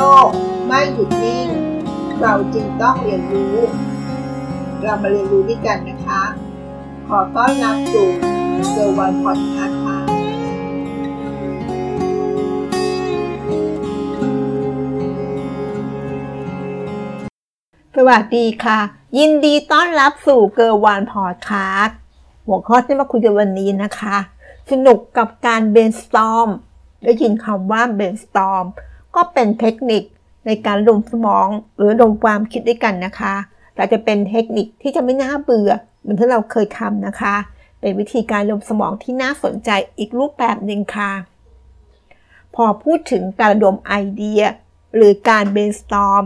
โลกไม่หยุดนิ่ง เราจึงต้องเรียนรู้ เรามาเรียนรู้ด้วยกันนะคะ ขอต้อนรับสู่เซอร์วันพอดคาส์ค่ะสวัสดีค่ะ ยินดีต้อนรับสู่เซอร์วันพอดคาส์หัวข้อที่มาคุยกันวันนี้นะคะ สนุกกับการ brainstormได้ยินคำว่าเบนสตอม ก็เป็นเทคนิคในการลงสมองหรือลงความคิดด้วยกันนะคะแต่จะเป็นเทคนิคที่จะไม่น่าเบื่อเหมือนที่เราเคยทำนะคะ เป็นวิธีการลงสมองที่น่าสนใจอีกรูปแบบหนึ่งค่ะ พอพูดถึงการดมไอเดีย หรือการเบนสตอม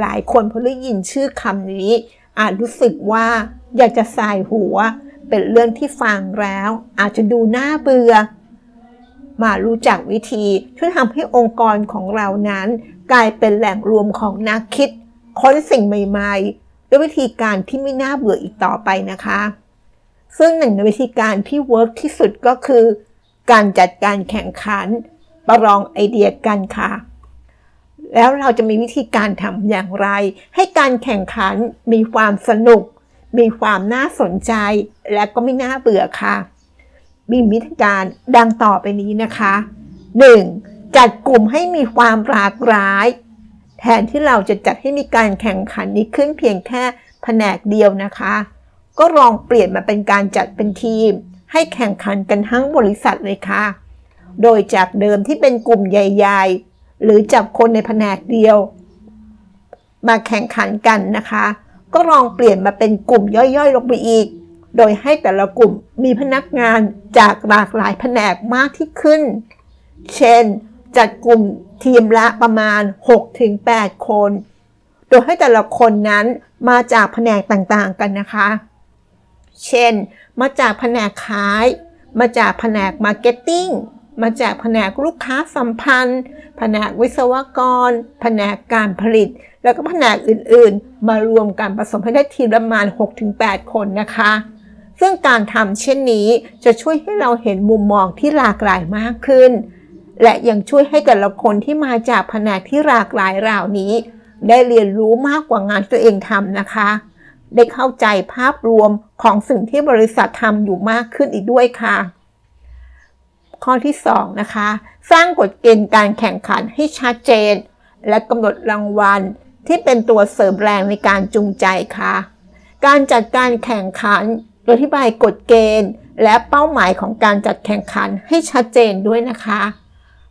หลายคนพอได้ยินชื่อคำนี้ อาจรู้สึกว่าอยากจะใส่หัว เป็นเรื่องที่ฟังแล้ว อาจจะดูน่าเบื่อ มารู้จักวิธีช่วยทำให้องค์กรของเรานั้น กลายเป็นแหล่งรวมของนักคิด ค้นสิ่งใหม่ๆ ด้วยวิธีการที่ไม่น่าเบื่ออีกต่อไปนะคะ ซึ่งหนึ่งในวิธีการที่ work ที่สุดก็คือ การจัดการแข่งขัน ประลองไอเดียกันค่ะ แล้วเราจะมีวิธีการทำอย่างไร ให้การแข่งขันมีความสนุก มีความน่าสนใจ และก็ไม่น่าเบื่อค่ะ มีวิธีการดังต่อไปนี้นะคะ 1. จัดกลุ่มให้มีความหลากหลาย แทนที่เราจะจัดให้มีการแข่งขันนี้ขึ้นเพียงแค่แผนกเดียวนะคะ ก็ลองเปลี่ยนมาเป็นการจัดเป็นทีม ให้แข่งขันกันทั้งบริษัทเลยค่ะ โดยจากเดิมที่เป็นกลุ่มใหญ่ๆ หรือจับคนในแผนกเดียว มาแข่งขันกันนะคะ ก็ลองเปลี่ยนมาเป็นกลุ่มย่อยๆ ลงไปอีก โดยให้แต่ละกลุ่มมีพนักงานจากหลากหลายแผนกมากที่ขึ้น เช่น จัดกลุ่มทีมละประมาณ 6-8 คน โดยให้แต่ละคนนั้นมาจากแผนกต่างๆกันนะคะ เช่น มาจากแผนกขาย มาจากแผนก marketing มาจากแผนกลูกค้าสัมพันธ์ แผนกวิศวกร แผนกการผลิต แล้วก็แผนกอื่นๆ มารวมกันผสมให้ได้ทีมประมาณ 6-8 คนนะคะ ซึ่งการทำเช่นนี้จะช่วยให้เราเห็นมุมมองที่หลากหลายมากขึ้น และยังช่วยให้แต่ละคนที่มาจากแผนกที่หลากหลายเหล่านี้ ได้เรียนรู้มากกว่างานตัวเองทำนะคะ ได้เข้าใจภาพรวมของสิ่งที่บริษัททำอยู่มากขึ้นอีกด้วยค่ะ ข้อที่ 2 นะคะ สร้างกฎเกณฑ์การแข่งขันให้ชัดเจน และกำหนดรางวัลที่เป็นตัวเสริมแรงในการจูงใจค่ะ การจัดการแข่งขัน โดยอธิบายกฎเกณฑ์ และเป้าหมายของการจัดแข่งขันให้ชัดเจนด้วยนะคะ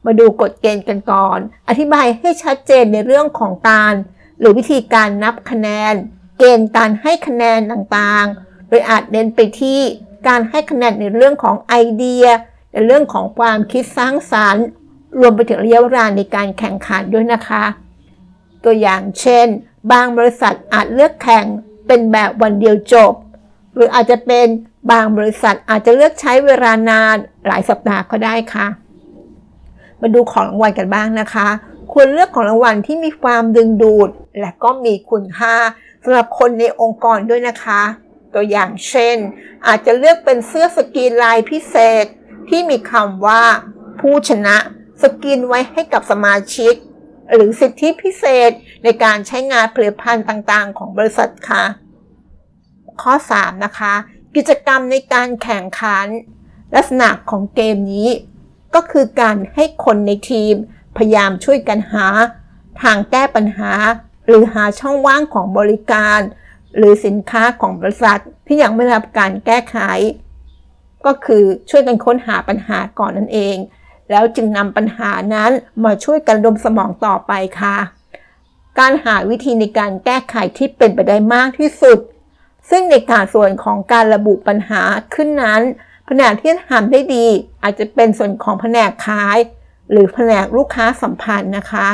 มาดูกฎเกณฑ์กันก่อน อธิบายให้ชัดเจนในเรื่องของการ หรือวิธีการนับคะแนน เกณฑ์การให้คะแนนต่างๆ โดยอาจเน้นไปที่การให้คะแนนในเรื่องของไอเดีย ในเรื่องของความคิดสร้างสารรค์ รวมไปถึงระยะเวลาในการแข่งขันด้วยนะคะ ตัวอย่างเช่น บางบริษัทอาจเลือกแข่งเป็นแบบวันเดียวจบ หรืออาจจะเป็นบางบริษัทอาจจะเลือกใช้เวลานานหลายสัปดาห์ก็ได้ค่ะ มาดูของรางวัลกันบ้างนะคะ ควรเลือกของรางวัลที่มีความดึงดูด และก็มีคุณค่าสำหรับคนในองค์กรด้วยนะคะ ตัวอย่างเช่น อาจจะเลือกเป็นเสื้อสกรีนลายพิเศษ ที่มีคำว่า ผู้ชนะสกรีนไว้ให้กับสมาชิก หรือสิทธิพิเศษในการใช้งานผลิตภัณฑ์ต่างๆ ของบริษัทค่ะ ข้อ 3 นะคะ กิจกรรมในการแข่งขัน ลักษณะของเกมนี้ ก็คือการให้คนในทีม พยายามช่วยกันหา ทางแก้ปัญหา หรือหาช่องว่างของบริการ หรือสินค้าของบริษัทที่ยังไม่รับการแก้ไข ก็คือช่วยกันค้นหาปัญหาก่อนนั่นเอง แล้วจึงนำปัญหานั้นมาช่วยกันรวมสมองต่อไปค่ะการหาวิธีในการแก้ไขที่เป็นไปได้มากที่สุด ซึ่งในการส่วนของการระบุปัญหาขึ้นนั้น แผนกที่ทำได้ดี อาจจะเป็นส่วนของแผนกขาย หรือแผนกลูกค้าสัมพันธ์นะคะ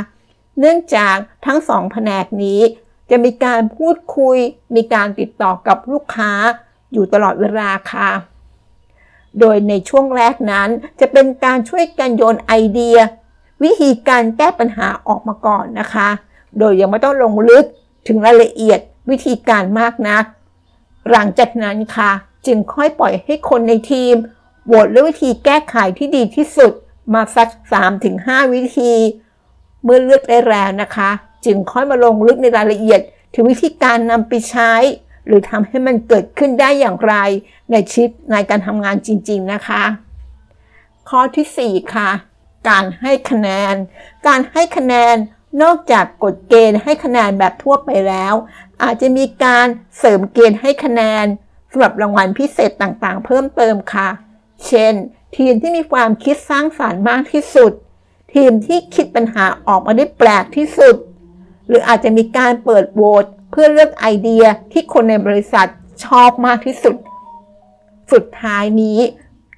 เนื่องจากทั้งสองแผนกนี้จะมีการพูดคุย มีการติดต่อกับลูกค้าอยู่ตลอดเวลาค่ะ โดยในช่วงแรกนั้นจะเป็นการช่วยกันโยนไอเดีย วิธีการแก้ปัญหาออกมาก่อนนะคะ โดยยังไม่ต้องลงลึกถึงรายละเอียดวิธีการมากนัก หลังจากนั้นค่ะ จึงค่อยปล่อยให้คนในทีมโหวตเรื่องวิธีแก้ไขที่ดีที่สุดมาสัก 3-5 วิธี เมื่อเลือกได้แล้วนะคะ จึงค่อยมาลงลึกในรายละเอียด ถึงวิธีการนำไปใช้ หรือทำให้มันเกิดขึ้นได้อย่างไร ในชีวิตในการทำงานจริง ๆนะคะ ข้อที่ 4 ค่ะ การให้คะแนน การให้คะแนนนอกจากกฎเกณฑ์ให้คะแนนแบบทั่วไปแล้ว อาจจะมีการเสริมเกณฑ์ให้คะแนนสำหรับรางวัลพิเศษต่างๆ เพิ่มเติมค่ะ เช่น ทีมที่มีความคิดสร้างสารรค์มากที่สุด ทีมที่คิดปัญหาออกมาได้แปลกที่สุด หรืออาจจะมีการเปิดโหวตเพื่อเลือกไอเดียที่คนในบริษัทชอบมากที่สุด สุดท้ายนี้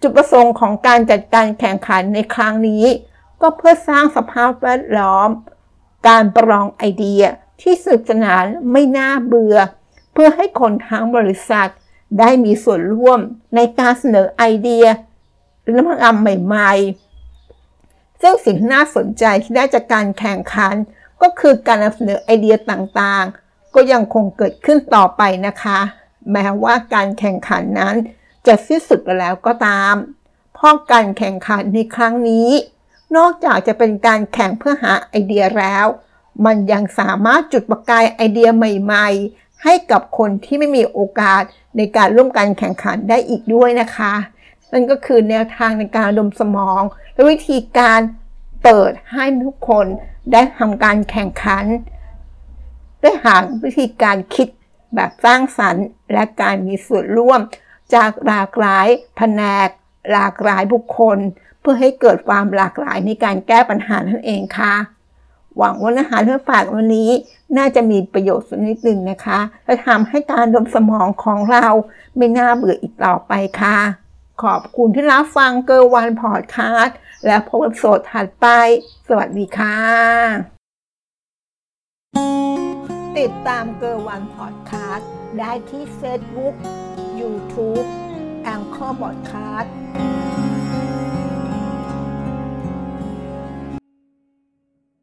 จุดประสงค์ของการจัดการแข่งขันในครั้งนี้ ก็เพื่อสร้างสภาพแวดล้อม การประลองไอเดีย ที่สนุกสนานไม่น่าเบื่อ เพื่อให้คนทั้งบริษัท ได้มีส่วนร่วมในการเสนอไอเดียหรือนวัตกรรมใหม่ๆ ซึ่งสิ่งที่น่าสนใจที่ได้จากการแข่งขัน ก็คือการนำเสนอไอเดียต่างๆ ก็ยังคงเกิดขึ้นต่อไปนะคะ แม้ว่าการแข่งขันนั้นจะสิ้นสุดไปแล้วก็ตาม เพราะการแข่งขันในครั้งนี้ นอกจากจะเป็นการแข่งเพื่อหาไอเดียแล้ว มันยังสามารถจุดประกายไอเดียใหม่ ๆ ให้กับคนที่ไม่มีโอกาสในการร่วมการแข่งขันได้อีกด้วยนะคะ นั่นก็คือแนวทางในการดมสมอง และวิธีการเปิดให้ทุกคนได้ทำการแข่งขัน ด้วยหาวิธีการคิดแบบสร้างสรรค์ และการมีส่วนร่วม จากหลากหลายแผนก หลากหลายบุคคล เพื่อให้เกิดความหลากหลายในการแก้ปัญหานั่นเองค่ะ หวังว่าเนื้อหาที่ฝากวันนี้น่าจะมีประโยชน์สักนิดหนึ่งนะคะและทำให้การระดมสมองของเราไม่น่าเบื่ออีกต่อไปค่ะ ขอบคุณที่รับฟังเกอร์วันพอดคาสต์และพบกับ episode ถัดไป สวัสดีค่ะ ติดตามเกอร์วันพอดคาสต์ได้ที่ Facebook YouTube แองเกอร์บอดคาสต์